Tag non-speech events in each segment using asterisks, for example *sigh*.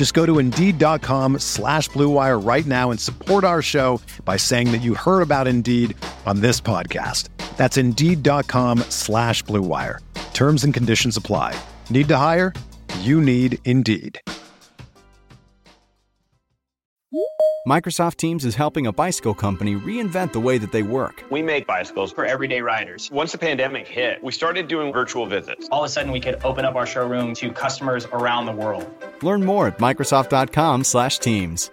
Just go to Indeed.com slash BlueWire right now and support our show by saying that you heard about Indeed on this podcast. That's Indeed.com slash BlueWire. Terms and conditions apply. Need to hire? You need Indeed. Microsoft Teams is helping a bicycle company reinvent the way that they work. We make bicycles for everyday riders. Once the pandemic hit, we started doing virtual visits. All of a sudden, we could open up our showroom to customers around the world. Learn more at Microsoft.com/Teams.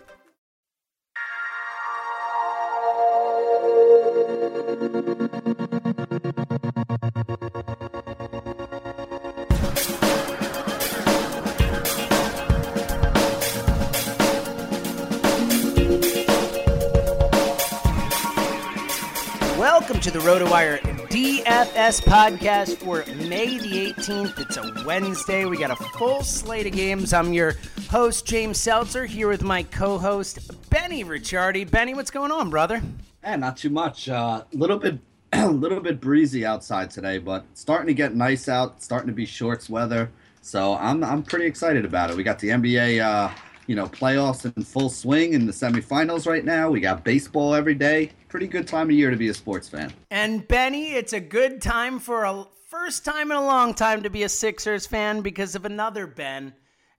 Welcome to the RotoWire DFS podcast for May the 18th. It's a Wednesday. We got a full slate of games. I'm your host, James Seltzer, here with my co host, Benny Ricciardi. Benny, what's going on, brother? And not too much. A uh, little bit, a *clears throat* little bit breezy outside today, but starting to get nice out. Starting to be shorts weather, so I'm I'm pretty excited about it. We got the NBA, uh, you know, playoffs in full swing in the semifinals right now. We got baseball every day. Pretty good time of year to be a sports fan. And Benny, it's a good time for a first time in a long time to be a Sixers fan because of another Ben.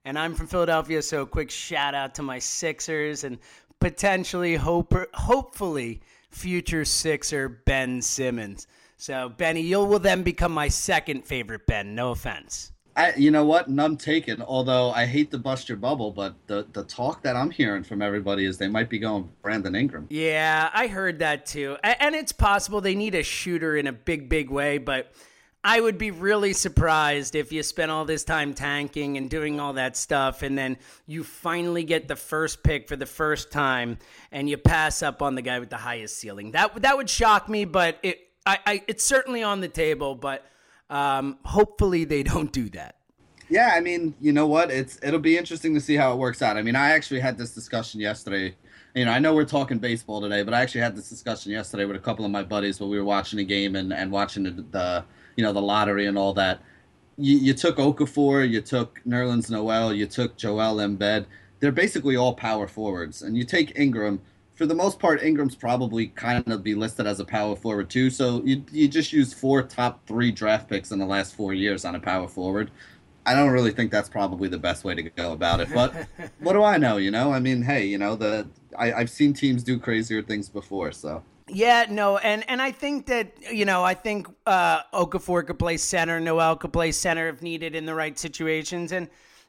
And I'm from Philadelphia, so a quick shout out to my Sixers and potentially, hope, hopefully, future Sixer Ben Simmons. So, Benny, you will then become my second favorite Ben. No offense. I, you know what? None taken. Although I hate to bust your bubble, but the the talk that I'm hearing from everybody is they might be going Brandon Ingram. Yeah, I heard that too, and it's possible they need a shooter in a big, big way. But I would be really surprised if you spent all this time tanking and doing all that stuff, and then you finally get the first pick for the first time, and you pass up on the guy with the highest ceiling. That that would shock me, but it I, I it's certainly on the table, but. Um, hopefully, they *laughs* don't do that. Yeah, I mean, you know what? It's it'll be interesting to see how it works out. I mean, I actually had this discussion yesterday. You know, I know we're talking baseball today, but I actually had this discussion yesterday with a couple of my buddies while we were watching a game and, and watching the, the you know the lottery and all that. You, you took Okafor, you took Nerlens Noel, you took Joel Embiid. They're basically all power forwards, and you take Ingram for the most part, Ingram's probably kind of be listed as a power forward too. So you you just use four top three draft picks in the last four years on a power forward. I don't really think that's probably the best way to go about it. But *laughs* what do I know? You know, I mean, hey, you know, the I, I've seen teams do crazier things before, so. Yeah, no, and and I think that you know I think uh, Okafor could play center, Noel could play center if needed in the right situations, and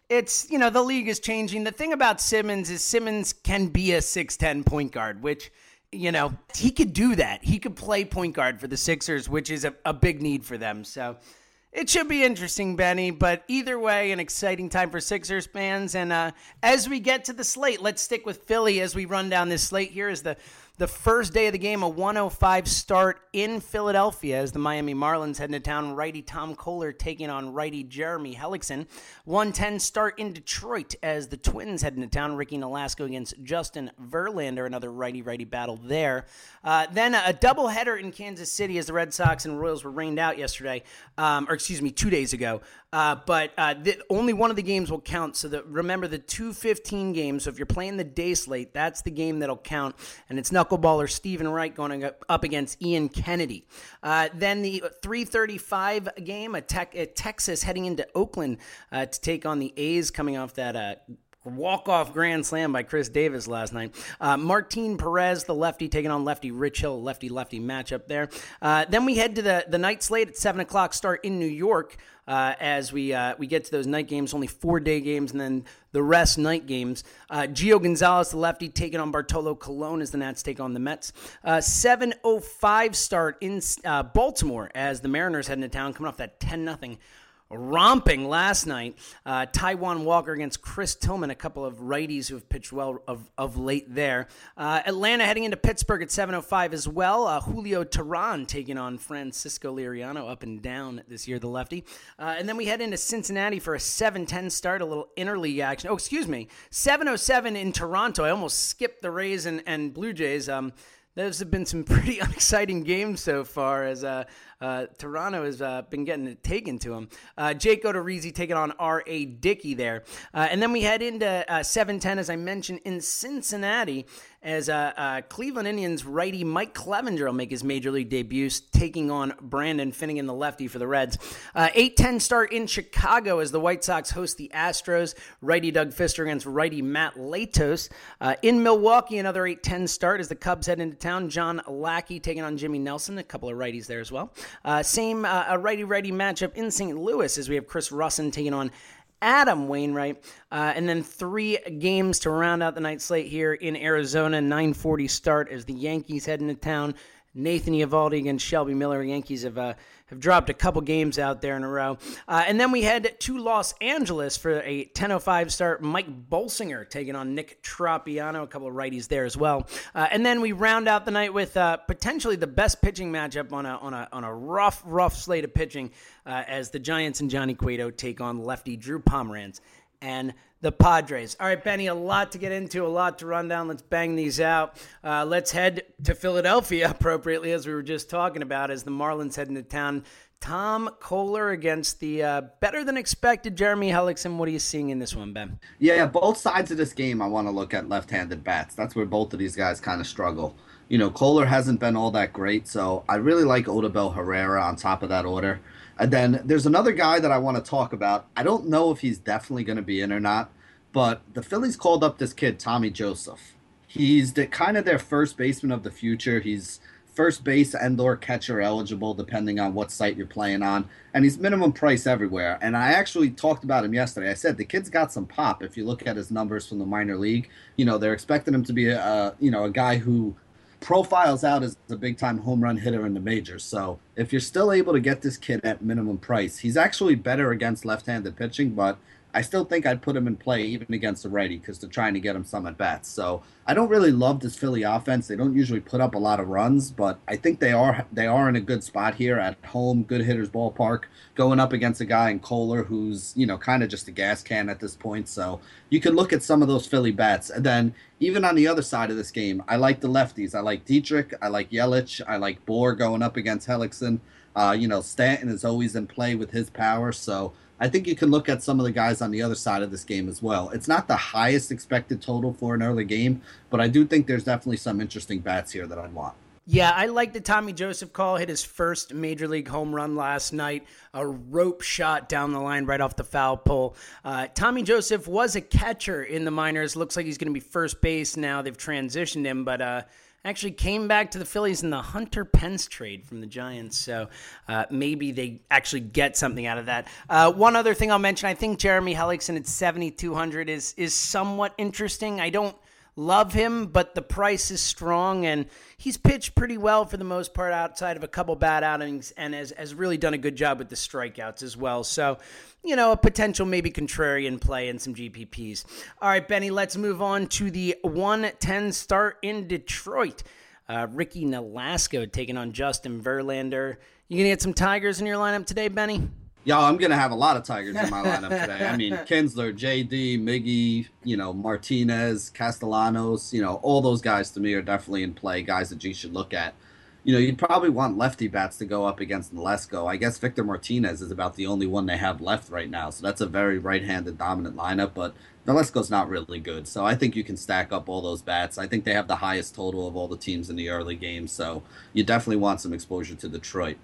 it's you know the league is changing. The thing about Simmons is Simmons can be a six ten point guard, which you know he could do that. He could play point guard for the Sixers, which is a, a big need for them. So it should be interesting, Benny. But either way, an exciting time for Sixers fans. And uh, as we get to the slate, let's stick with Philly as we run down this slate. Here is the the first day of the game, a 105 start in Philadelphia as the Miami Marlins head into town. Righty Tom Koehler taking on righty Jeremy Hellickson. 110 start in Detroit as the Twins head into town. Ricky Nolasco against Justin Verlander, another righty righty battle there. Uh, then a doubleheader in Kansas City as the Red Sox and Royals were rained out yesterday, um, or excuse me, two days ago. Uh, but uh, the, only one of the games will count. So that remember the 215 game. So if you're playing the day slate, that's the game that'll count. And it's knuckleballer Steven Wright going up against Ian Kennedy. Uh, then the 335 game, a, a Texas heading into Oakland uh, to take on the A's coming off that uh, walk-off grand slam by Khris Davis last night. Uh, Martin Perez, the lefty, taking on lefty Rich Hill, lefty-lefty matchup there. Uh, then we head to the, the night slate at 7 o'clock start in New York uh, as we uh, we get to those night games, only four-day games, and then the rest night games. Uh, Gio Gonzalez, the lefty, taking on Bartolo Colon as the Nats take on the Mets. Uh, 7.05 start in Baltimore as the Mariners head into town, coming off that 10-0 romping last night. Uh, Taijuan Walker against Chris Tillman, a couple of righties who have pitched well of, of late there. Uh, Atlanta heading into Pittsburgh at 7.05 as well. Uh, Julio Teheran taking on Francisco Liriano up and down this year, the lefty. Uh, and then we head into Cincinnati for a 7.10 start, a little interleague action. Oh, excuse me, 7.07 in Toronto. I almost skipped the Rays and, and Blue Jays. Um, those have been some *laughs* pretty unexciting games so far as uh, uh, Toronto has uh, been getting it taken to him. Uh, Jake Odorizzi taking on R.A. Dickey there. Uh, and then we head into uh, 7-10, as I mentioned, in Cincinnati as uh, Cleveland Indians righty Mike Clevinger will make his major league debut, taking on Brandon Finnegan, the lefty for the Reds. Uh, 8 10 start in Chicago as the White Sox host the Astros. Righty Doug Fister against righty Matt Latos. In Milwaukee, another 810 start as the Cubs head into town. John Lackey taking on Jimmy Nelson, a couple of righties there as well. Uh, same uh, a righty righty matchup in St. Louis as we have Chris Rusin taking on Adam Wainwright. Uh, and then three games to round out the night slate here in Arizona. 940 start as the Yankees head into town. Nathan Eovaldi against Shelby Miller. Yankees have uh, have dropped a couple games out there in a row. Uh, and then we head to Los Angeles for a 10:05 start. Mike Bolsinger taking on Nick Tropeano, a couple of righties there as well. Uh, and then we round out the night with uh, potentially the best pitching matchup on a on a on a rough rough slate of pitching uh, as the Giants and Johnny Cueto take on lefty Drew Pomeranz and the Padres. All right, Benny, a lot to get into, a lot to run down. Let's bang these out. Uh, let's head to Philadelphia *laughs* appropriately, as we were just talking about, as the Marlins head into town. Tom Koehler against the uh, better than expected Jeremy Hellickson. What are you seeing in this one, Ben? Yeah, both sides of this game, I want to look at left handed bats. That's where both of these guys kind of struggle. You know, Koehler hasn't been all that great, so I really like Odubel Herrera on top of that order. And then there's another guy that I want to talk about. I don't know if he's definitely going to be in or not, but the Phillies called up this kid, Tommy Joseph. He's the kind of their first baseman of the future. He's first base and or catcher eligible depending on what site you're playing on and he's minimum price everywhere and i actually talked about him yesterday i said the kid's got some pop if you look at his numbers from the minor league you know they're expecting him to be a, you know a guy who profiles out as a big time home run hitter in the majors. So if you're still able to get this kid at minimum price, he's actually better against left handed pitching, but I still think I'd put him in play even against the righty because they're trying to get him some at bats. So I don't really love this Philly offense. They don't usually put up a lot of runs, but I think they are they are in a good spot here at home, good hitters ballpark, going up against a guy in Koehler who's you know kind of just a gas can at this point. So you can look at some of those Philly bats, and then even on the other side of this game, I like the lefties. I like Dietrich. I like Yelich. I like Bour going up against Hellickson. Uh, you know Stanton is always in play with his power, so. I think you can look at some of the guys on the other side of this game as well. It's not the highest expected total for an early game, but I do think there's definitely some interesting bats here that I'd want. Yeah, I like the Tommy Joseph call. Hit his first major league home run last night. A rope shot down the line right off the foul pole. Uh, Tommy Joseph was a catcher in the minors. Looks like he's going to be first base now. They've transitioned him, but uh, actually came back to the Phillies in the Hunter Pence trade from the Giants. So uh, maybe they actually get something out of that. Uh, one other thing I'll mention: I think Jeremy Hellickson at seventy two hundred is is somewhat interesting. I don't love him, but the price is strong, and he's pitched pretty well for the most part outside of a couple bad outings, and has, has really done a good job with the strikeouts as well. So, you know, a potential maybe contrarian play in some GPPs. All right, Benny, let's move on to the 110 start in Detroit. Uh, Ricky Nolasco taking on Justin Verlander. You gonna get some Tigers in your lineup today, Benny? Yo, I'm gonna have a lot of Tigers in my lineup today. I mean, *laughs* Kinsler, JD, Miggy, you know, Martinez, Castellanos, you know, all those guys to me are definitely in play. Guys that you should look at. You know, you'd probably want lefty bats to go up against Nolasco. I guess Victor Martinez is about the only one they have left right now, so that's a very right-handed dominant lineup. But Nolasco's not really good, so I think you can stack up all those bats. I think they have the highest total of all the teams in the early game, so you definitely want some exposure to Detroit.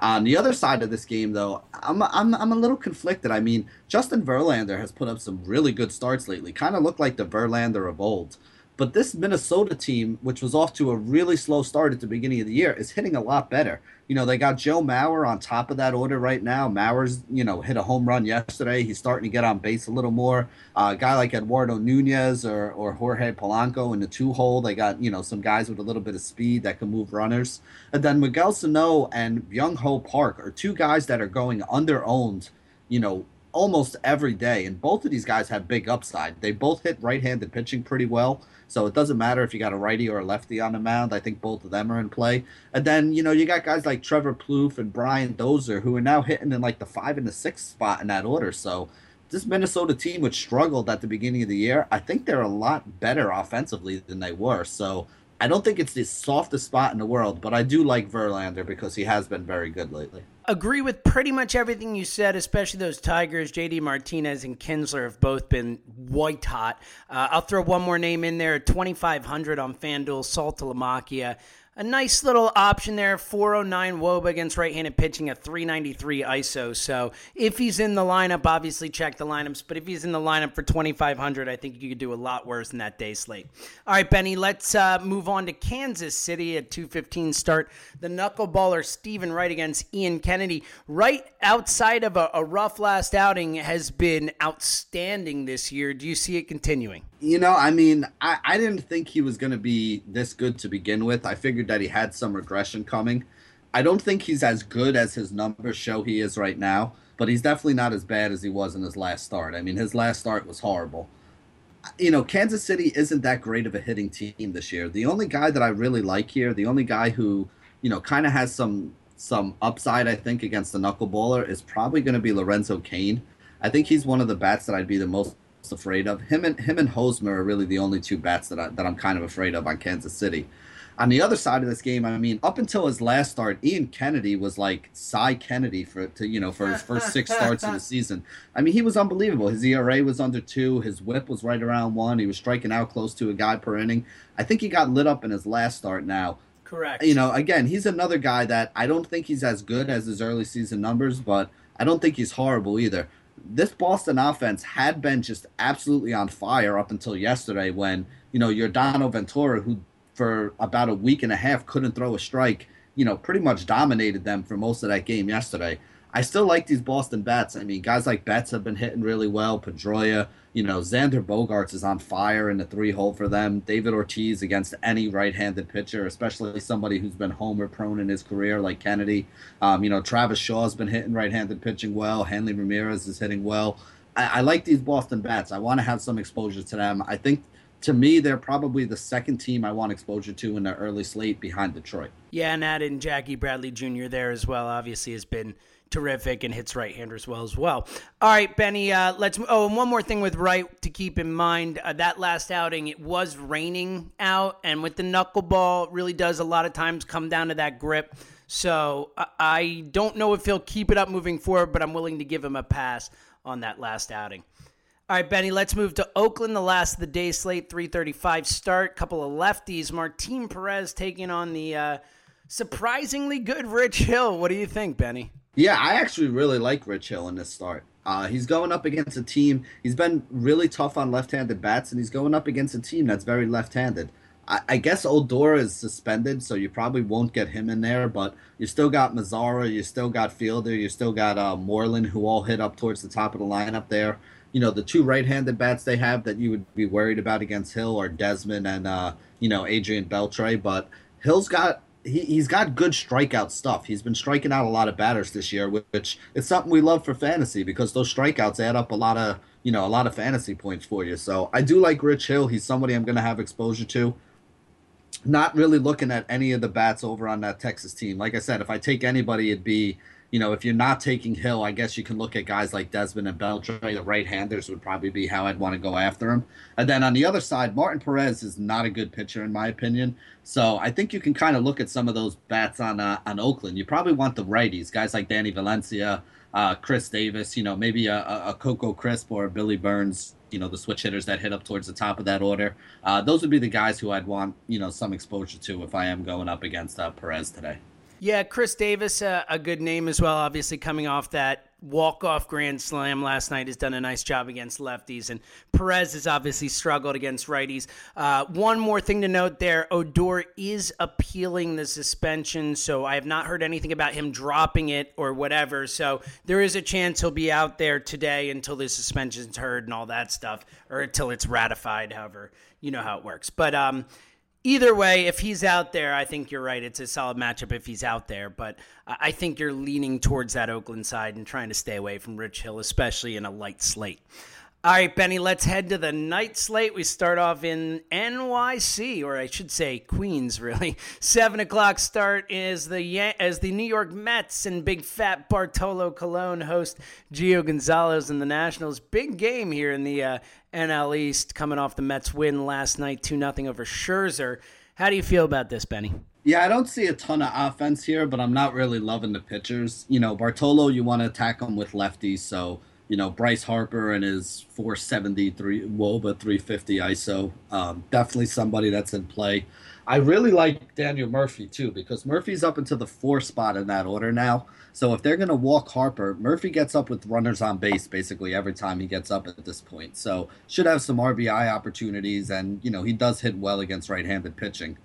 On the other side of this game, though, I'm, I'm, I'm a little conflicted. I mean, Justin Verlander has put up some really good starts lately. Kind of looked like the Verlander of old. But this Minnesota team, which was off to a really slow start at the beginning of the year, is hitting a lot better. You know, they got Joe Mauer on top of that order right now. Mauer's, you know, hit a home run yesterday. He's starting to get on base a little more. Uh, a guy like Eduardo Nunez or, or Jorge Polanco in the two hole. They got, you know, some guys with a little bit of speed that can move runners. And then Miguel Sano and Byung Ho Park are two guys that are going under owned, you know, almost every day. And both of these guys have big upside. They both hit right handed pitching pretty well. So it doesn't matter if you got a righty or a lefty on the mound. I think both of them are in play. And then, you know, you got guys like Trevor Plouffe and Brian Dozier who are now hitting in like the five and the six spot in that order. So this Minnesota team, which struggled at the beginning of the year, I think they're a lot better offensively than they were. So I don't think it's the softest spot in the world, but I do like Verlander because he has been very good lately agree with pretty much everything you said, especially those Tigers. JD Martinez and Kinsler have both been white hot. Uh, I'll throw one more name in there 2,500 on FanDuel, Saltalamacchia a nice little option there 409 woba against right-handed pitching at 393 iso so if he's in the lineup obviously check the lineups but if he's in the lineup for 2500 i think you could do a lot worse than that day slate. All right benny let's uh, move on to kansas city at 215 start. The knuckleballer steven wright against ian kennedy. Right outside of a, a rough last outing has been outstanding this year. Do you see it continuing you know, I mean, I, I didn't think he was going to be this good to begin with. I figured that he had some regression coming. I don't think he's as good as his numbers show he is right now, but he's definitely not as bad as he was in his last start. I mean, his last start was horrible. You know, Kansas City isn't that great of a hitting team this year. The only guy that I really like here, the only guy who, you know, kind of has some some upside, I think, against the knuckleballer is probably going to be Lorenzo Cain. I think he's one of the bats that I'd be the most afraid of. Him and him and Hosmer are really the only two bats that I, that I'm kind of afraid of on Kansas City. On the other side of this game, I mean, up until his last start, Ian Kennedy was like Cy Kennedy for to you know for his first six starts of the *laughs* season. I mean, he was unbelievable. His ERA was under two. His WHIP was right around one. He was striking out close to a guy per inning. I think he got lit up in his last start. Now, correct. You know, again, he's another guy that I don't think he's as good as his early season numbers, but I don't think he's horrible either this Boston offense had been just absolutely on fire up until yesterday when, you know, Yordano Ventura, who for about a week and a half couldn't throw a strike, you know, pretty much dominated them for most of that game yesterday. I still like these Boston bats. I mean, guys like Betts have been hitting really well. Pedroia, you know, Xander Bogaerts is on fire in the three hole for them. David Ortiz against any right-handed pitcher, especially somebody who's been homer prone in his career like Kennedy. Um, you know, Travis Shaw's been hitting right-handed pitching well. Hanley Ramirez is hitting well. I, I like these Boston bats. I want to have some exposure to them. I think to me, they're probably the second team I want exposure to in the early slate behind Detroit. Yeah, and add in Jackie Bradley Jr. there as well. Obviously, has been terrific and hits right handers well as well. All right, Benny. Uh, let's. Oh, and one more thing with Wright to keep in mind. Uh, that last outing, it was raining out, and with the knuckleball, really does a lot of times come down to that grip. So I don't know if he'll keep it up moving forward, but I'm willing to give him a pass on that last outing. All right, Benny, let's move to Oakland, the last of the day slate, 335 start. Couple of lefties. Martin Perez taking on the uh, surprisingly good Rich Hill. What do you think, Benny? Yeah, I actually really like Rich Hill in this start. Uh, he's going up against a team. He's been really tough on left-handed bats, and he's going up against a team that's very left-handed. I, I guess Odor is suspended, so you probably won't get him in there. But you still got Mazara, you still got Fielder, you still got uh, Moreland, who all hit up towards the top of the lineup there. You know, the two right-handed bats they have that you would be worried about against Hill are Desmond and uh, you know Adrian Beltre. But Hill's got he, he's got good strikeout stuff. He's been striking out a lot of batters this year, which is something we love for fantasy because those strikeouts add up a lot of you know a lot of fantasy points for you. So I do like Rich Hill. He's somebody I'm going to have exposure to. Not really looking at any of the bats over on that Texas team. Like I said, if I take anybody, it'd be you know, if you're not taking Hill, I guess you can look at guys like Desmond and Beltre. The right-handers would probably be how I'd want to go after him. And then on the other side, Martin Perez is not a good pitcher in my opinion. So I think you can kind of look at some of those bats on uh, on Oakland. You probably want the righties, guys like Danny Valencia, uh, Khris Davis. You know, maybe a, a Coco Crisp or Billy Burns. You know, the switch hitters that hit up towards the top of that order. Uh, those would be the guys who I'd want you know some exposure to if I am going up against uh, Perez today. Yeah, Khris Davis, uh, a good name as well. Obviously, coming off that walk-off grand slam last night has done a nice job against lefties. And perez has obviously struggled against righties. Uh, one more thing to note there odor is appealing the suspension so i have not heard anything about him dropping it or whatever. So there is a chance he'll be out there today until the suspension's heard and all that stuff or until it's ratified however you know how it works. But um either way, if he's out there, I think you're right. It's a solid matchup if he's out there, but I think you're leaning towards that Oakland side and trying to stay away from Rich Hill, especially in a light slate. All right, Benny, let's head to the night slate. We start off in NYC, or I should say Queens, really. *laughs* Seven o'clock start is the as the New York Mets and big fat Bartolo Colon host Gio Gonzalez and the Nationals. Big game here in the uh, NL East, coming off the Mets win last night, two nothing over Scherzer. How do you feel about this, Benny? Yeah, I don't see a ton of offense here, but I'm not really loving the pitchers. You know, Bartolo, you want to attack him with lefties, so you know Bryce Harper and his 473 Woba 350 ISO. Um, definitely somebody that's in play. I really like Daniel Murphy too because Murphy's up into the four spot in that order now. So if they're going to walk Harper, Murphy gets up with runners on base basically every time he gets up at this point. So should have some RBI opportunities, and you know he does hit well against right-handed pitching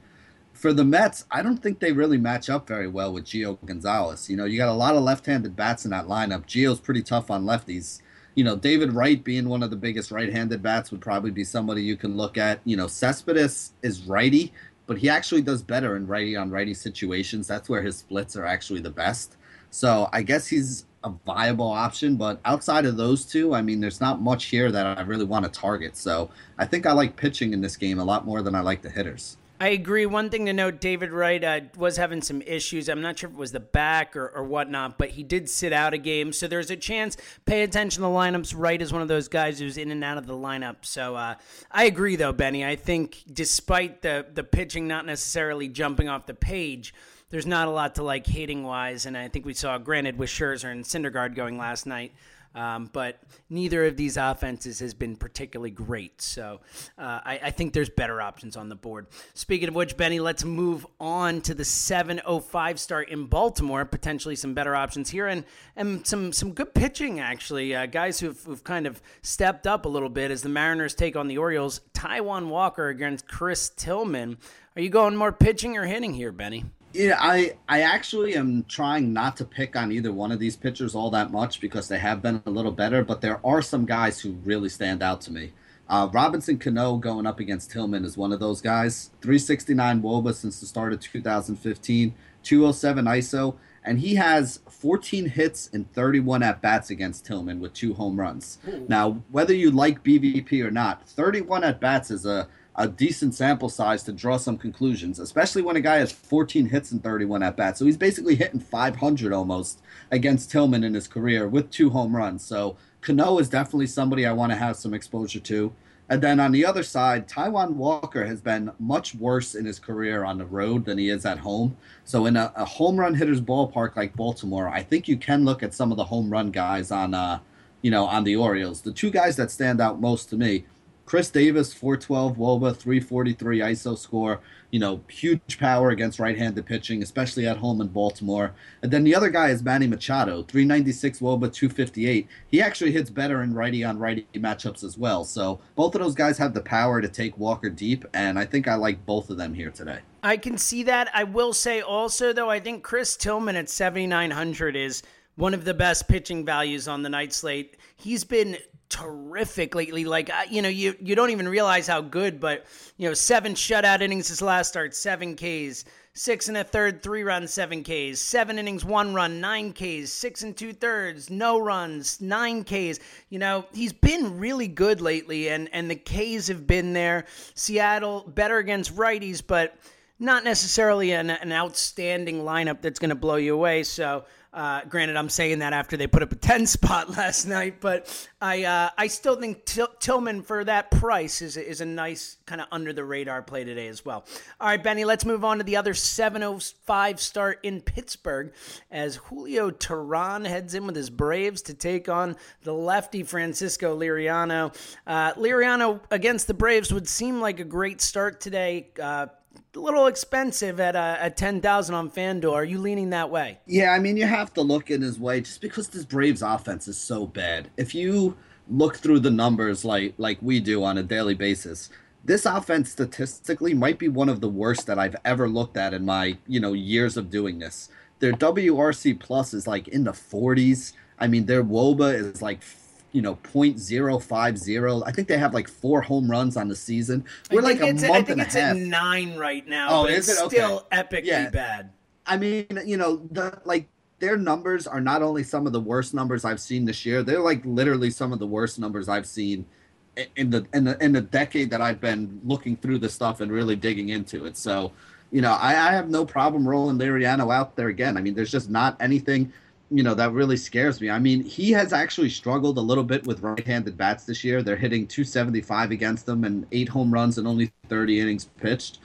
for the Mets, I don't think they really match up very well with Gio Gonzalez. You know, you got a lot of left-handed bats in that lineup. Gio's pretty tough on lefties. You know, David Wright being one of the biggest right-handed bats would probably be somebody you can look at. You know, Cespedes is righty, but he actually does better in righty on righty situations. That's where his splits are actually the best. So I guess he's a viable option, but outside of those two, I mean, there's not much here that I really want to target. So I think I like pitching in this game a lot more than I like the hitters. I agree. One thing to note, David Wright uh, was having some issues. I'm not sure if it was the back or, or whatnot, but he did sit out a game. So there's a chance. Pay attention to the lineups. Wright is one of those guys who's in and out of the lineup. So uh, I agree, though, Benny. I think despite the, the pitching not necessarily jumping off the page, there's not a lot to like hitting wise. And I think we saw, granted, with Scherzer and Syndergaard going last night. Um, but neither of these offenses has been particularly great. So uh, I, I, think there's better options on the board. Speaking of which, Benny, let's move on to the 7:05 start in Baltimore. Potentially some better options here, and and some some good pitching actually. Uh, guys who've, who've kind of stepped up a little bit as the Mariners take on the Orioles. Taijuan Walker against Chris Tillman. Are you going more pitching or hitting here, Benny? Yeah, I I actually am trying not to pick on either one of these pitchers all that much because they have been a little better, but there are some guys who really stand out to me. Uh, Robinson Cano going up against Tillman is one of those guys. 369 Woba since the start of 2015, 207 ISO, and he has 14 hits and 31 at bats against Tillman with two home runs. Ooh. Now, whether you like BVP or not, 31 at bats is a a decent sample size to draw some conclusions, especially when a guy has 14 hits and 31 at bats. So he's basically hitting 500 almost against Tillman in his career with two home runs. So Cano is definitely somebody I want to have some exposure to. And then on the other side, Taijuan Walker has been much worse in his career on the road than he is at home. So in a, a home run hitter's ballpark like Baltimore, I think you can look at some of the home run guys on, uh, you know, on the Orioles. The two guys that stand out most to me Chris Davis, 412 Woba, 343 ISO score. You know, huge power against right handed pitching, especially at home in Baltimore. And then the other guy is Manny Machado, 396 Woba, 258. He actually hits better in righty on righty matchups as well. So both of those guys have the power to take Walker deep, and I think I like both of them here today. I can see that. I will say also, though, I think Chris Tillman at 7,900 is one of the best pitching values on the night slate. He's been terrific lately. Like you know, you you don't even realize how good. But you know, seven shutout innings his last start, seven Ks, six and a third, three runs, seven Ks, seven innings, one run, nine Ks, six and two thirds, no runs, nine Ks. You know, he's been really good lately, and and the Ks have been there. Seattle better against righties, but not necessarily an, an outstanding lineup that's going to blow you away. So uh, granted, I'm saying that after they put up a *laughs* 10 spot last night, but I uh, I still think Til- Tillman for that price is is a nice kind of under the radar play today as well. All right, Benny, let's move on to the other 705 start in Pittsburgh as Julio Teheran heads in with his Braves to take on the lefty Francisco Liriano. Uh, Liriano against the Braves would seem like a great start today. Uh, a little expensive at uh, at ten thousand on FanDuel. Are you leaning that way? Yeah, I mean you have to look in his way just because this Braves offense is so bad. If you look through the numbers like like we do on a daily basis, this offense statistically might be one of the worst that I've ever looked at in my you know years of doing this. Their WRC plus is like in the 40s. I mean their WOBA is like you know 0.050 i think they have like four home runs on the season we're like a month I think and it's a half at nine right now Oh, but is it's it? Okay. still epically Yeah. bad I mean, you know, the like their numbers are not only some of the worst numbers I've seen this year. They're like literally some of the worst numbers I've seen in the in the in the decade that I've been looking through this stuff and really digging into it. So, you know, I, I have no problem rolling Liriano out there again. I mean, there's just not anything, you know, that really scares me. I mean, he has actually struggled a little bit with right-handed bats this year. They're hitting 275 against them and eight home runs and only 30 innings pitched.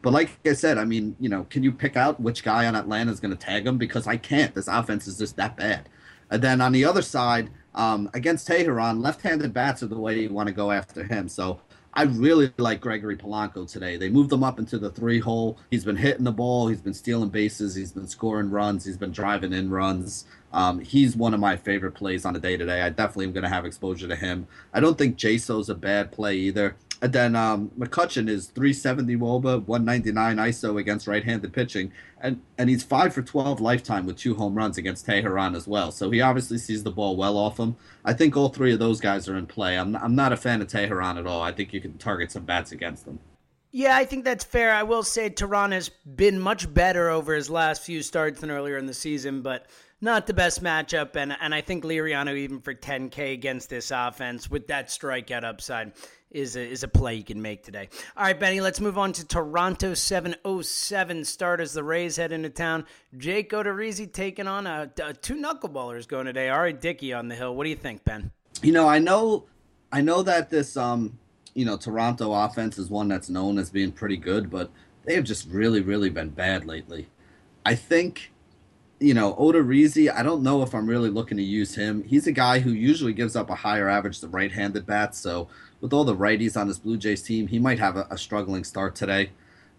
But like I said, I mean, you know, can you pick out which guy on Atlanta is going to tag him? Because I can't. This offense is just that bad. And then on the other side, um, against Teheran, left-handed bats are the way you want to go after him. So I really like Gregory Polanco today. They moved him up into the three hole. He's been hitting the ball. He's been stealing bases. He's been scoring runs. He's been driving in runs. Um, he's one of my favorite plays on the day today. I definitely am going to have exposure to him. I don't think Jaso's a bad play either. And then um, McCutchen is 370 WOBA, 199 ISO against right-handed pitching, and and he's five for 12 lifetime with two home runs against Teheran as well. So he obviously sees the ball well off him. I think all three of those guys are in play. I'm I'm not a fan of Teheran at all. I think you can target some bats against them. Yeah, I think that's fair. I will say Teheran has been much better over his last few starts than earlier in the season, but not the best matchup. And and I think Liriano, even for 10K against this offense with that strikeout upside, is a, is a play you can make today. All right, Benny, let's move on to Toronto 707 start as the Rays head into town. Jake Odorizzi taking on uh, uh, two knuckleballers going today. R.A. Dickey on the hill. What do you think, Ben? You know, I know, I know that this, um, you know, Toronto offense is one that's known as being pretty good, but they have just really, really been bad lately. I think, you know, Odorizzi, I don't know if I'm really looking to use him. He's a guy who usually gives up a higher average to right-handed bats, so with all the righties on this Blue Jays team, he might have a, a struggling start today.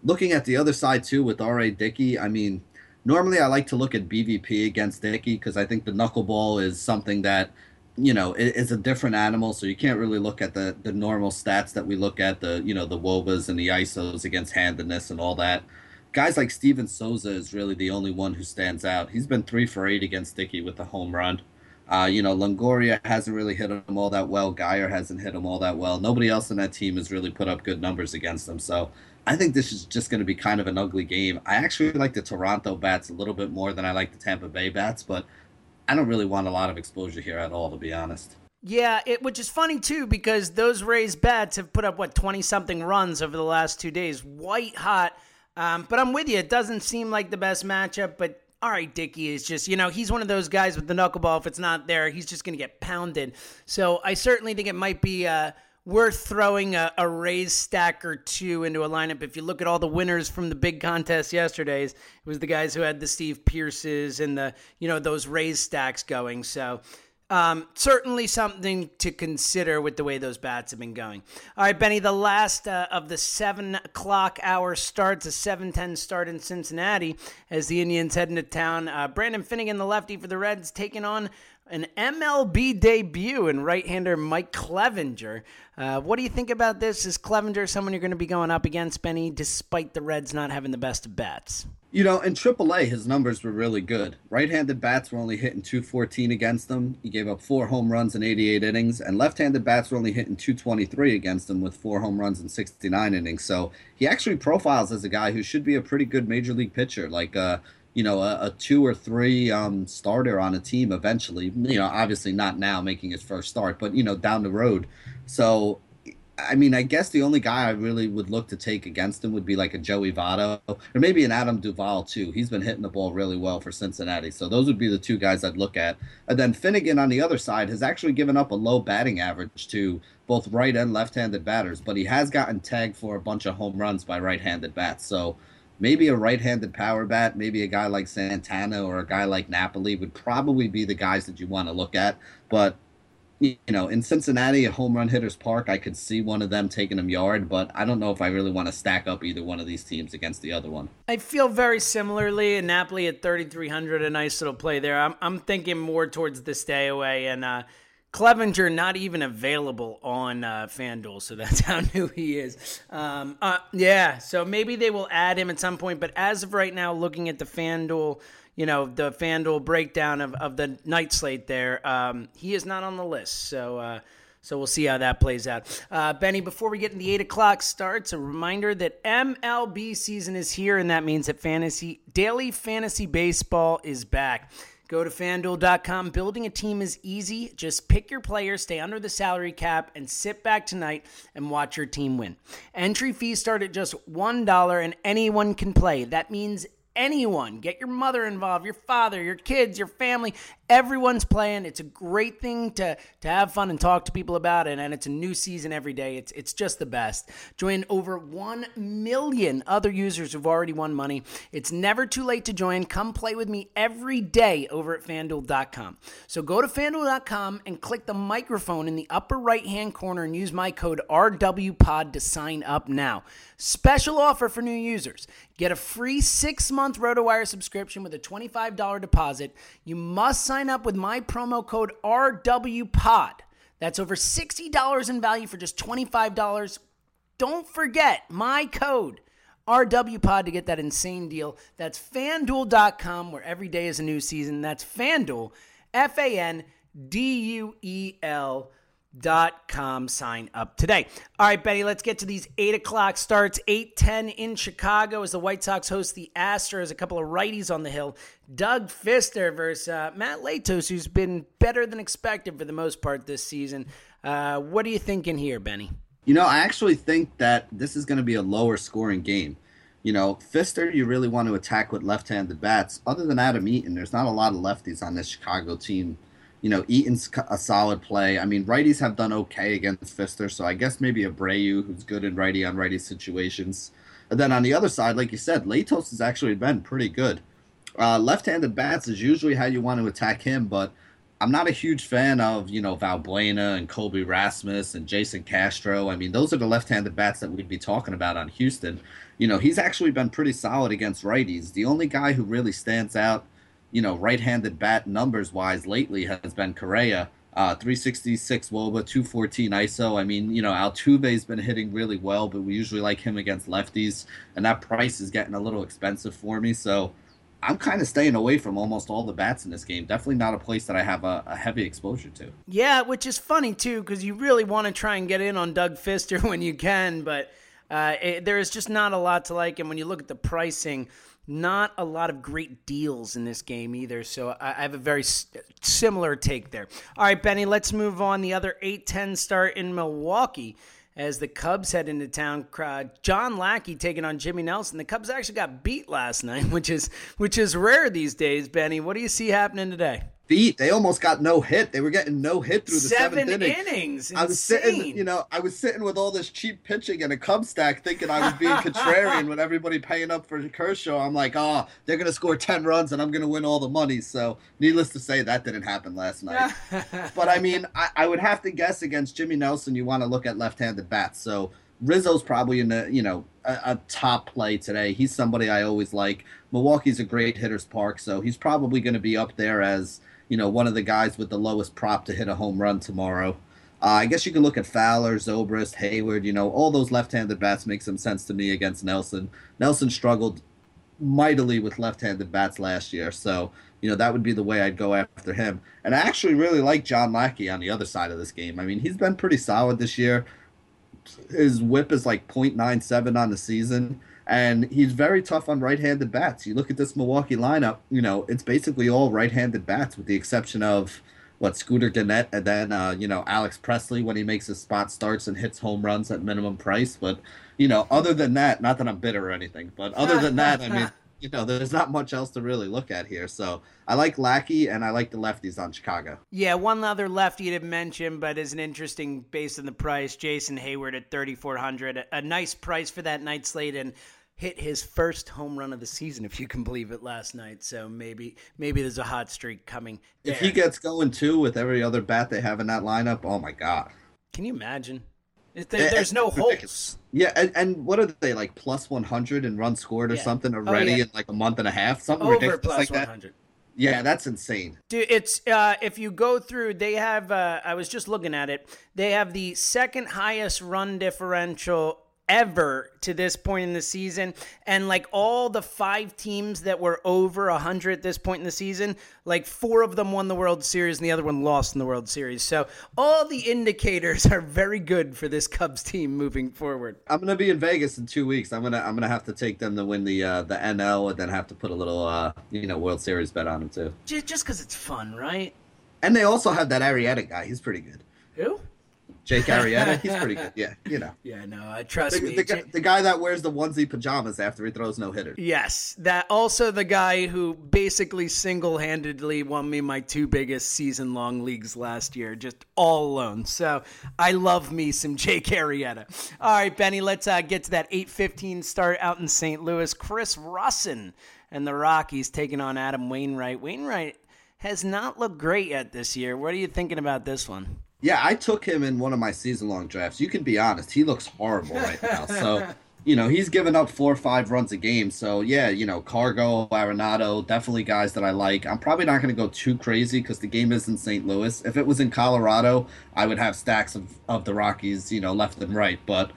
Looking at the other side too with R.A. Dickey, I mean, normally I like to look at BVP against Dickey because I think the knuckleball is something that you know it's a different animal, so you can't really look at the the normal stats that we look at the you know the wobas and the isos against handedness and all that. Guys like Steven Souza is really the only one who stands out. He's been three for eight against Dickey with the home run. Uh, you know, Longoria hasn't really hit him all that well. Geyer hasn't hit him all that well. Nobody else in that team has really put up good numbers against him. So I think this is just going to be kind of an ugly game. I actually like the Toronto bats a little bit more than I like the Tampa Bay bats, but I don't really want a lot of exposure here at all, to be honest. Yeah, it, which is funny too because those Rays bats have put up what twenty something runs over the last two days, white hot. Um, but I'm with you; it doesn't seem like the best matchup. But all right, Dickey is just you know he's one of those guys with the knuckleball. If it's not there, he's just going to get pounded. So I certainly think it might be uh, worth throwing a, a Rays stack or two into a lineup. If you look at all the winners from the big contest yesterday's, it was the guys who had the Steve Pearces and the you know those Rays stacks going. So. Um, certainly something to consider with the way those bats have been going. All right, Benny, the last uh, of the seven o'clock hour starts, a seven ten start in Cincinnati as the Indians head into town. Uh, Brandon Finnegan, the lefty for the Reds, taking on an MLB debut in right-hander Mike Clevinger. Uh, what do you think about this? Is Clevinger someone you're going to be going up against, Benny, despite the Reds not having the best of bats? You know, in AAA, his numbers were really good. Right-handed bats were only hitting 214 against him. He gave up four home runs in 88 innings, and left-handed bats were only hitting 223 against him with four home runs in 69 innings. So he actually profiles as a guy who should be a pretty good major league pitcher, like uh, you know, a, a two or three um, starter on a team eventually. You know, obviously not now making his first start, but you know, down the road. So I mean, I guess the only guy I really would look to take against him would be like a Joey Votto or maybe an Adam Duvall too. He's been hitting the ball really well for Cincinnati, so those would be the two guys I'd look at. And then Finnegan on the other side has actually given up a low batting average to both right and left-handed batters, but he has gotten tagged for a bunch of home runs by right-handed bats. So maybe a right-handed power bat, maybe a guy like Santana or a guy like Napoli would probably be the guys that you want to look at, but you know, in Cincinnati, a home run hitters park, I could see one of them taking them yard, but I don't know if I really want to stack up either one of these teams against the other one. I feel very similarly. Napoli at 3,300, a nice little play there. I'm, I'm thinking more towards the stay away and, uh, Clevinger not even available on uh, FanDuel, so *laughs* that's how new he is. Um, uh, yeah, so maybe they will add him at some point, but as of right now, looking at the FanDuel you know, the FanDuel breakdown of, of the night slate there, um, he is not on the list. So, uh, so we'll see how that plays out. Uh, Benny, before we get in the eight o'clock starts, a reminder that MLB season is here, and that means that fantasy daily fantasy baseball is back. Go to fanduel.com. Building a team is easy. Just pick your players, stay under the salary cap, and sit back tonight and watch your team win. Entry fees start at just $1, and anyone can play. That means anyone. Get your mother involved, your father, your kids, your family. Everyone's playing. It's a great thing to, to have fun and talk to people about it. And it's a new season every day. It's, it's just the best. Join over 1 million other users who've already won money. It's never too late to join. Come play with me every day over at fanduel.com. So go to fanduel.com and click the microphone in the upper right hand corner and use my code RWPOD to sign up now. Special offer for new users. Get a free six month RotoWire subscription with a $25 deposit. You must sign up with my promo code RWPOD. That's over $60 in value for just $25. Don't forget my code RWPOD to get that insane deal. That's fanduel.com, where every day is a new season. That's fanduel, F A N D U E L dot com. Sign up today. All right betty let's get to these 8 o'clock starts. 8.10 in chicago as the white sox host the astros. A couple of righties on the hill. Doug fister versus uh, matt latos who's been better than expected for the most part this season. Uh, what are you thinking here benny? You know i actually think that this is going to be a lower scoring game. You know, Fister, you really want to attack with left-handed bats. Other than Adam Eaton, there's not a lot of lefties on this Chicago team you know, Eaton's a solid play. I mean, righties have done okay against Fister, so I guess maybe Abreu, who's good in righty on righty situations. And then on the other side, like you said, Latos has actually been pretty good. Uh, left-handed bats is usually how you want to attack him, but I'm not a huge fan of you know Valbuena and Colby Rasmus and Jason Castro. I mean, those are the left-handed bats that we'd be talking about on Houston. You know, he's actually been pretty solid against righties. The only guy who really stands out you know, right-handed bat numbers wise lately has been Correa. Uh, 366 Woba, 214 ISO. I mean, you know, Altuve's been hitting really well, but we usually like him against lefties, and that price is getting a little expensive for me. So I'm kind of staying away from almost all the bats in this game. Definitely not a place that I have a, a heavy exposure to. Yeah, which is funny too, because you really want to try and get in on Doug Fister *laughs* when you can, but uh, it, there is just not a lot to like. And when you look at the pricing, not a lot of great deals in this game either. So I, I have a very s- similar take there. All right, Benny, let's move on. The other 8 10 start in Milwaukee as the Cubs head into town. Uh, John Lackey taking on Jimmy Nelson. The Cubs actually got beat last *laughs* night, which is which is rare these days. Benny, what do you see happening today? Beat. They almost got no hit. They were getting no hit through the Seven seventh inning. innings. I was sitting, you know, I was sitting with all this cheap pitching and a Cub stack, thinking I was being *laughs* contrarian with everybody paying up for Kershaw. I'm like, oh, they're gonna score ten runs and I'm gonna win all the money. So, needless to say, that didn't happen last night. *laughs* but I mean, I, I would have to guess against Jimmy Nelson, you want to look at left-handed bats. So. Rizzo's probably in the you know a, a, top play today. He's somebody I always like. Milwaukee's a great hitter's park, so he's probably going to be up there as you know, one of the guys with the lowest prop to hit a home run tomorrow. Uh, I guess you can look at Fowler, Zobrist, Heyward, You know, all those left-handed bats make some sense to me against Nelson. Nelson struggled mightily with left-handed bats last year, so you know that would be the way I'd go after him. And I actually really like John Lackey on the other side of this game. I mean, he's been pretty solid this year. His WHIP is like .97 on the season and he's very tough on right-handed bats. You look at this Milwaukee lineup, you know, it's basically all right-handed bats with the exception of what Scooter Gennett and then uh, you know Alex Presley when he makes his spot starts and hits home runs at minimum price. But you know, other than that, not that I'm bitter or anything, but other than that, I mean, you know, there's not much else to really look at here. So I like Lackey and I like the lefties on Chicago. Yeah, one other lefty to mention, but is an interesting based on the price. Jason Heyward at 3,400, a nice price for that night slate and hit his first home run of the season, if you can believe it, last night. So maybe maybe there's a hot streak coming. If he gets going too with every other bat they have in that lineup, oh my god! Can you imagine? There, there's no holes. Yeah, and, and what are they like plus one hundred and run scored or yeah. something already oh, yeah. in like a month and a half? Something Over ridiculous plus like 100. that. Yeah, that's insane. Dude, it's uh, if you go through, they have. Uh, I was just looking at it. They have the second highest run differential ever to this point in the season. And like all the five teams that were over 100 at this point in the season like four of them won the world series and the other one lost in the world series. So all the indicators *laughs* are very good for this cubs team moving forward. I'm gonna be in vegas in two weeks. I'm gonna i'm gonna have to take them to win the uh the nl and then have to put a little uh you know world series bet on them too. Just because it's fun right? And they also have that arrieta guy. He's pretty good. Who Jake Arrieta, he's *laughs* pretty good. Yeah, you know. Yeah, no, I trust the, me. The, the, guy that wears the onesie pajamas after he throws no hitter. Yes, that also the guy who basically single handedly won me my two biggest season long leagues last year, just all alone. So I love me some Jake Arrieta. All right, Benny, let's uh, get to that eight fifteen start out in St. Louis. Chris Rusin and the Rockies taking on Adam Wainwright. Wainwright has not looked great yet this year. What are you thinking about this one? Yeah, I took him in one of my season long drafts. You can be honest, he looks horrible right now. So, *laughs* you know, he's given up four or five runs a game. So, yeah, you know, Cargo, Arenado, definitely guys that I like. I'm probably not going to go too crazy because the game is in St. Louis. If it was in Colorado, I would have stacks of, of the Rockies, you know, left and right. But,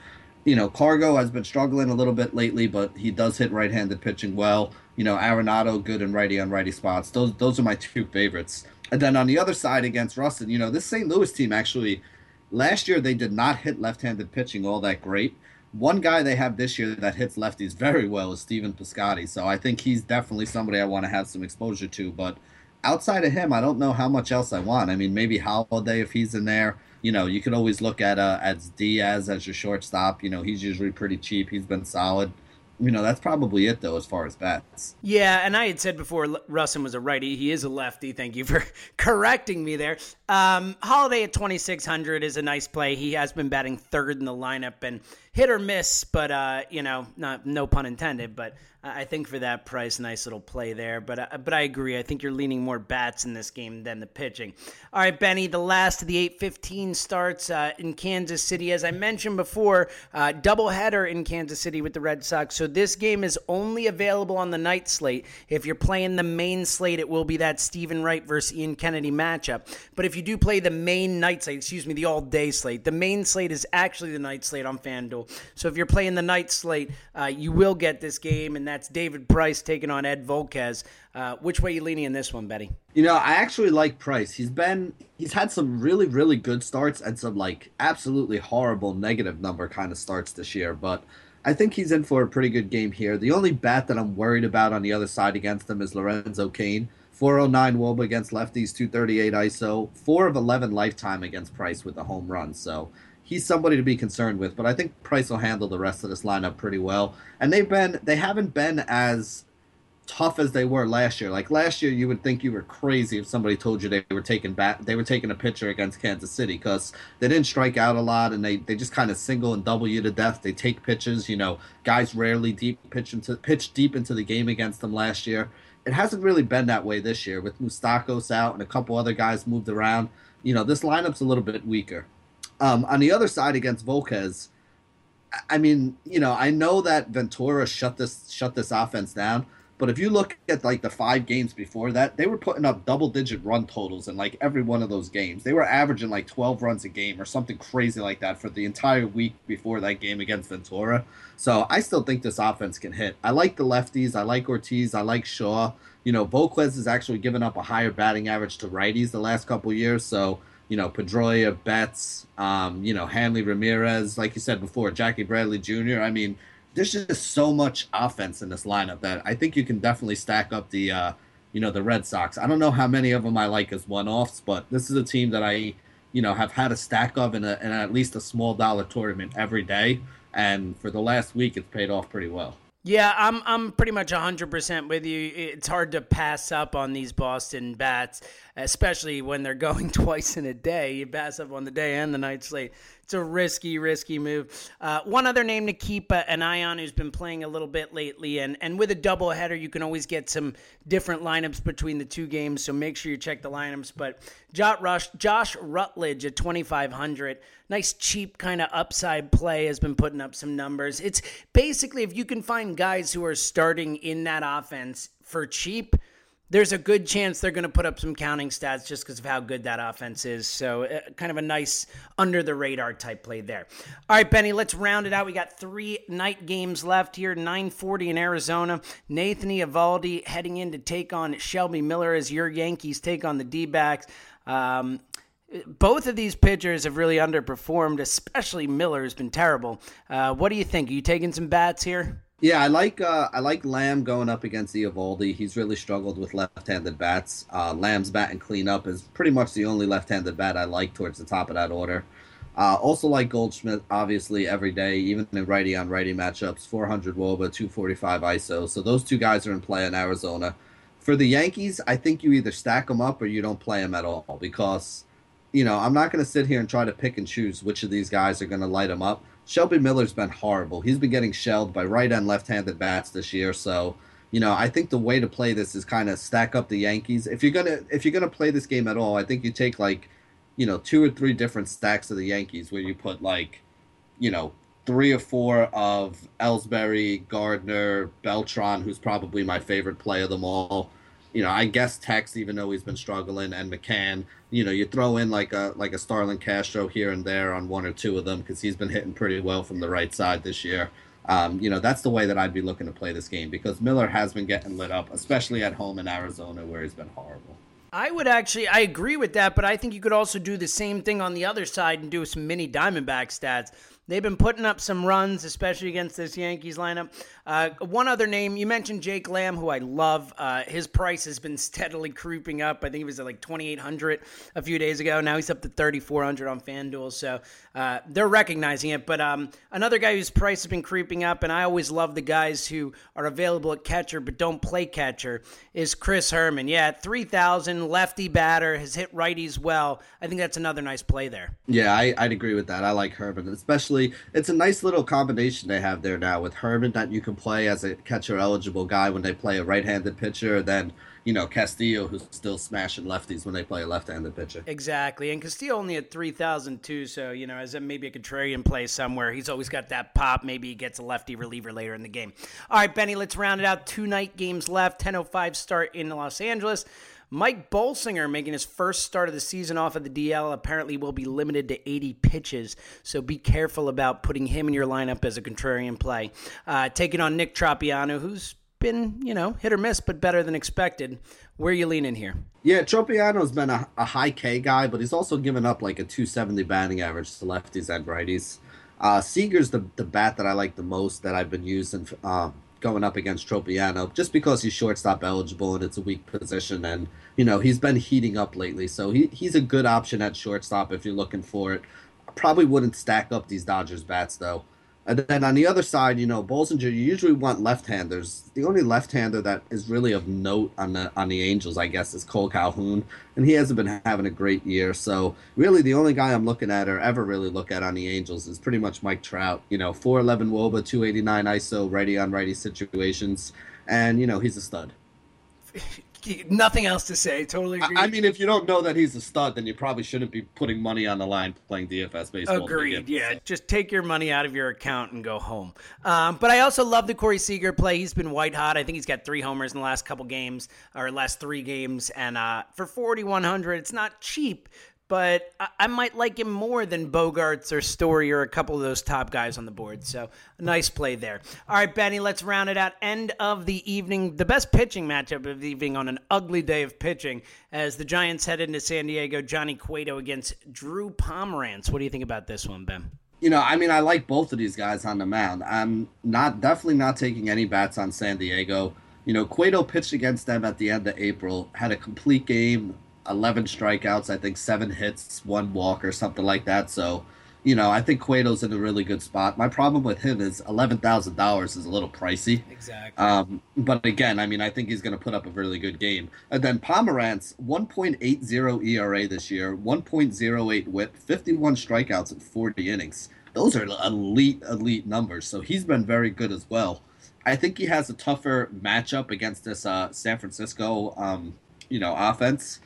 you know, Cargo has been struggling a little bit lately, but he does hit right handed pitching well. You know, Arenado, good and righty on righty spots. Those, those are my two favorites. And then on the other side against Rusin, you know, this St. Louis team actually last year they did not hit left-handed pitching all that great. One guy they have this year that hits lefties very well is Stephen Piscotty. So I think he's definitely somebody I want to have some exposure to. But outside of him, I don't know how much else I want. I mean, maybe Holliday if he's in there. You know, you could always look at uh, as Diaz as your shortstop. You know, he's usually pretty cheap. He's been solid you know, that's probably it though, as far as bats. Yeah, and I had said before, Rusin was a righty. He is a lefty. Thank you for *laughs* correcting me there. Um, Holliday at 2,600 is a nice play. He has been batting third in the lineup and hit or miss, but uh, you know, not no pun intended. But I think for that price, nice little play there. But uh, but I agree. I think you're leaning more bats in this game than the pitching. All right, Benny. The last of the 8:15 starts uh, in Kansas City, as I mentioned before. Uh, doubleheader in Kansas City with the Red Sox. So this game is only available on the night slate. If you're playing the main slate, it will be that Steven Wright versus Ian Kennedy matchup. But if you do play the main night slate, excuse me, the all day slate, the main slate is actually the night slate on FanDuel. So if you're playing the night slate, uh, you will get this game and that's David Price taking on Ed Volquez. Uh, which way are you leaning in this one, Benny? You know, I actually like Price. He's been he's had some really really good starts and some like absolutely horrible negative number kind of starts this year, but I think he's in for a pretty good game here. The only bat that I'm worried about on the other side against him is Lorenzo Cain. 409 Woba against lefties, 238 ISO, 4 of 11 lifetime against Price with a home run. So he's somebody to be concerned with. But I think Price will handle the rest of this lineup pretty well. And they've been they haven't been as tough as they were last year. Like last year, you would think you were crazy if somebody told you they were taking back they were taking a pitcher against Kansas City because they didn't strike out a lot and they, they just kind of single and double you to death. They take pitches. You know, guys rarely deep pitch into pitch deep into the game against them last year. It hasn't really been that way this year with Moustakas out and a couple other guys moved around. You know, this lineup's a little bit weaker. Um, on the other side against Volquez, I mean, you know, I know that Ventura shut this shut this offense down, but if you look at like the five games before that, they were putting up double digit run totals in like every one of those games. They were averaging like 12 runs a game or something crazy like that for the entire week before that game against Ventura. So I still think this offense can hit. I like the lefties. I like Ortiz. I like Shaw. You know, Volquez has actually given up a higher batting average to righties the last couple years. So you know, Pedroia, Betts, um, you know, Hanley Ramirez, like you said before, Jackie Bradley Jr. I mean, there's just so much offense in this lineup that I think you can definitely stack up the, uh, you know, the Red Sox. I don't know how many of them I like as one-offs, but this is a team that I, you know, have had a stack of in, a, in at least a small dollar tournament every day, and for the last week, it's paid off pretty well. Yeah, I'm I'm pretty much 100% with you. It's hard to pass up on these Boston bats, especially when they're *laughs* going twice in a day. You pass up on the day and the night slate it's a risky, risky move. Uh, one other name to keep uh, an eye on who's been playing a little bit lately, and, and with a doubleheader, you can always get some different lineups between the two games, so make sure you check the lineups. But Josh Rutledge at 2,500, nice cheap kind of upside play, has been putting up some numbers. It's basically if you can find guys who are starting in that offense for cheap – there's a good chance they're going to put up some counting stats just because of how good that offense is. So, uh, kind of a nice under the radar type play there. All right, Benny, let's round it out. We got three night games left here 940 in Arizona. Nathan Eovaldi heading in to take on Shelby Miller as your Yankees take on the D backs. Um, both of these pitchers have really underperformed, especially Miller has been terrible. Uh, what do you think? Are you taking some bats here? Yeah, I like uh, I like Lamb going up against Eovaldi. He's really struggled with left-handed bats. Uh, Lamb's bat and cleanup is pretty much the only left-handed bat I like towards the top of that order. Uh, also like Goldschmidt, obviously every day, even in righty on righty matchups. 400 WOBA, 245 ISO. So those two guys are in play in Arizona. For the Yankees, I think you either stack them up or you don't play them at all because, you know, I'm not going to sit here and try to pick and choose which of these guys are going to light them up. Shelby Miller's been horrible. He's been getting shelled by right and left handed bats this year. So, you know, I think the way to play this is kind of stack up the Yankees. If you're gonna if you're gonna play this game at all, I think you take like, you know, two or three different stacks of the Yankees where you put like, you know, three or four of Ellsbury, Gardner, Beltran, who's probably my favorite play of them all you know, I guess Tex, even though he's been struggling, and McCann. You know, you throw in like a like a Starlin Castro here and there on one or two of them because he's been hitting pretty well from the right side this year. Um, you know, that's the way that I'd be looking to play this game because Miller has been getting lit up, especially at home in Arizona where he's been horrible. I would actually, I agree with that, but I think you could also do the same thing on the other side and do some mini Diamondback stacks. They've been putting up some runs, especially against this Yankees lineup. Uh, one other name, you mentioned Jake Lamb, who I love. Uh, his price has been *laughs* steadily creeping up. I think he was at like 2,800 a few days ago. Now he's up to 3,400 on FanDuel. So uh, they're recognizing it. But um, another guy whose price has been creeping up, and I always love the guys who are available at catcher but don't play catcher, is Chris Herrmann. Yeah, 3,000, lefty batter, has hit righties well. I think that's another nice play there. Yeah, I, would agree with that. I like Herrmann, especially actually it's a nice little combination they have there now with Herrmann that you can play as a catcher eligible guy when they play a right-handed pitcher, then you know Castillo who's still smashing lefties when they play a left-handed pitcher. Exactly, and Castillo only at three thousand two, so you know as a, maybe a contrarian play somewhere, he's always got that pop. Maybe he gets a lefty reliever later in the game. All right, Benny, let's round it out. Two night games left. Ten oh five start in Los Angeles. Mike Bolsinger making his first start of the season off of the DL apparently will be limited to 80 pitches, so be careful about putting him in your lineup as a contrarian play. Uh, taking on Nick Tropeano, who's been, you know, hit or miss, but better than expected. Where are you leaning here? Yeah, Tropeano's been a, a high K guy, but he's also given up like a 270 batting average to lefties and righties. Uh, Seager's the, the bat that I like the most that I've been using. Um, going up against Tropeano just because he's shortstop eligible and it's a weak position. And you know he's been heating up lately. So he, he's a good option at shortstop if you're looking for it. Probably wouldn't stack up these Dodgers bats though and then on the other side, you know, Bolsinger, you usually want left-handers. The only left-hander that is really of note on the on the Angels, I guess, is Cole Calhoun, and he hasn't been having a great year. So really, the only guy I'm looking at or ever really look at on the Angels is pretty much Mike Trout. You know, 411 WOBA, 289 ISO, righty on righty situations, and you know he's a stud. *laughs* nothing else to say. Totally agree. I mean, if you don't know that he's a stud, then you probably shouldn't be putting money on the line playing DFS baseball. Agreed. Yeah, just take your money out of your account and go home. Um, but I also love the Corey Seager play. He's been white hot. I think he's got three homers in the last couple games or last three games. And uh, for forty one hundred, it's not cheap, but I, I, might like him more than Bogaerts or Story or a couple of those top guys on the board. So nice play there. All right, Benny, let's round it out. End of the evening, the best pitching matchup of the evening on an ugly day of pitching as the Giants head into San Diego. Johnny Cueto against Drew Pomeranz. What do you think about this one, Ben? You know, I mean, I like both of these guys on the mound. I'm not definitely not taking any bats on San Diego. You know, Cueto pitched against them at the end of April, had a complete game, 11 strikeouts, I think seven hits, one walk, or something like that. So, you know, I think Cueto's in a really good spot. My problem with him is eleven thousand dollars is a little pricey. Exactly. Um, but again, I mean, I think he's going to put up a really good game. And then Pomeranz, one point eight zero ERA this year, one point zero eight WHIP, fifty one strikeouts in forty innings. Those are elite, elite numbers. So he's been very good as well. I think he has a tougher matchup against this uh, San Francisco, um, you know, offense.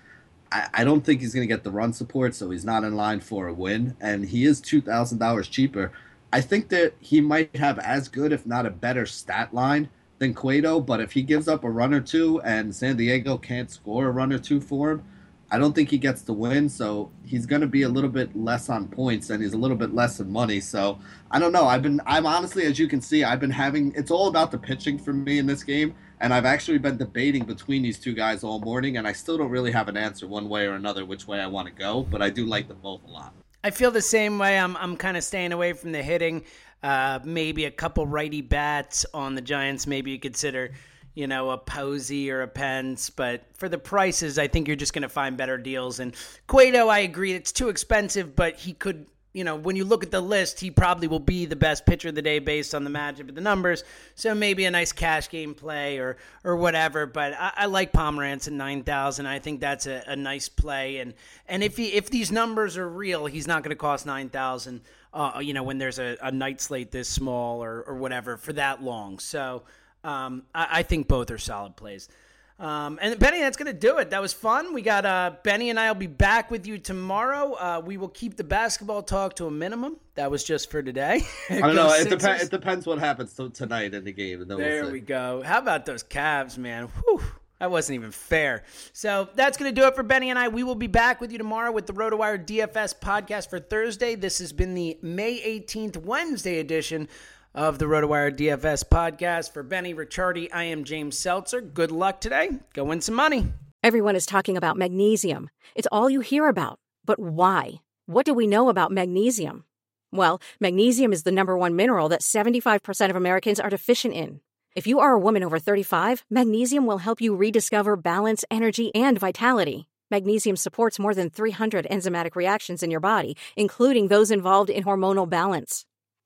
I, I don't think he's going to get the run support, so he's not in line for a win. And he is two thousand dollars cheaper. I think that he might have as good, if not a better, stat line than Cueto. But if he gives up a run or two and San Diego can't score a run or two for him, I don't think he gets the win. So he's going to be a little bit less on points and he's a little bit less in money. So I don't know. I've been, I'm honestly, as you can see, I've been having, it's all about the pitching for me in this game. And I've actually been debating between these two guys all morning, and I still don't really have an answer one way or another which way I want to go, but I do like them both a lot. I feel the same way. I'm, I'm kind of staying away from the hitting. Uh, maybe a couple righty bats on the Giants. Maybe you consider, you know, a Posey or a Pence. But for the prices, I think you're just going to find better deals. And Cueto, I agree, it's too expensive, but he could you know, when you look at the list, he probably will be the best pitcher of the day based on the matchup of the numbers. So maybe a nice cash game play or or whatever. But I, I like Pomeranz at nine thousand. I think that's a, a, nice play. And and if he if these numbers are real, he's not going to cost nine thousand. Uh, you know, when there's a, a night slate this small or or whatever for that long. So um, I, I think both are solid plays. Um, and Benny, that's going to do it. That was fun. We got uh, Benny and I will be back with you tomorrow. Uh, we will keep the basketball talk to a minimum. That was just for today. *laughs* I don't know. It, dep- it, depends what happens tonight in the game. there we'll we go. How about those Cavs, man? Whew. That wasn't even fair. So that's going to do it for Benny and I. We will be back with you tomorrow with the RotoWire DFS podcast for Thursday. This has been the May 18th, Wednesday edition of the RotoWire DFS podcast. For Benny Ricciardi, I am James Seltzer. Good luck today. Go win some money. Everyone is talking about magnesium. It's all you hear about. But why? What do we know about magnesium? Well, magnesium is the number one mineral that 75% of Americans are deficient in. If you are a woman over 35, magnesium will help you rediscover balance, energy, and vitality. Magnesium supports more than 300 enzymatic reactions in your body, including those involved in hormonal balance.